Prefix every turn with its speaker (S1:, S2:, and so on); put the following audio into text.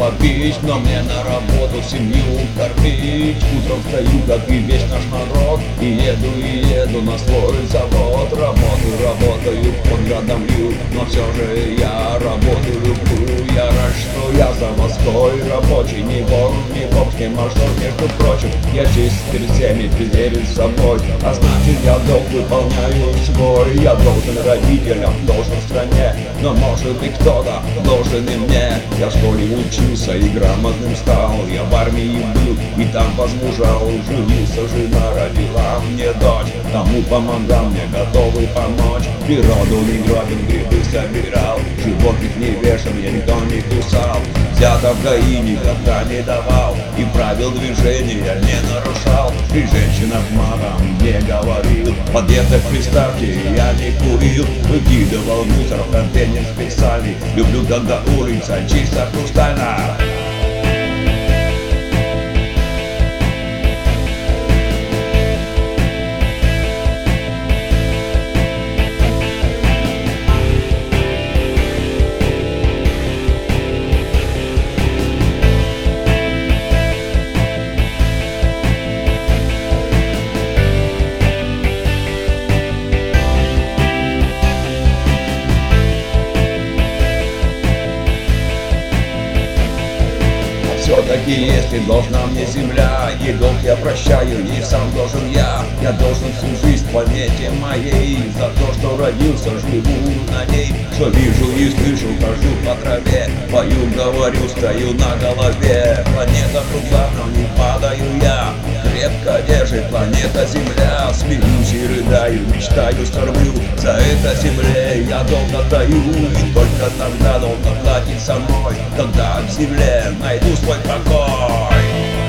S1: попить Но мне на работу семью кормить. Утром встаю, как и весь наш народ. И еду, и еду на свой завод. Работаю, работаю, под годом лью Но все же я работаю. Люблю Я рад, что я заводской рабочий. Не вор, не поп, не мажор, между прочим Я чист перед всеми, перед собой. А значит я долг выполняю свой. Я должен родителям, должен стране. Но может быть кто-то должен и мне Я в школе учился и грамотным стал. Я в армии был и там возмужал. Женился, жена родила мне дочь. Тому помогал мне, готовый помочь. Природу не гробил, грибы собирал. Животных не вешал, я никто не кусал. Взяток ГАИ никогда не давал. И правил движения не нарушал. И женщинам матом не говорил. Подъездах приставки я не курил. Выкидывал мусор в контейнер специальный Люблю, когда улица Все-таки если должна мне земля. И долг я прощаю, и сам должен я. Я должен всю жизнь планете моей За то, что родился, живу на ней. Что вижу и слышу, хожу по траве. Пою, говорю, стою на голове. Планета кругла, но не падаю я. Крепко держит планета Земля. Смеюсь и рыдаю, мечтаю, скорблю За это земле. Я долго даю И только тогда долго платить со мной Когда в земле найду свой покой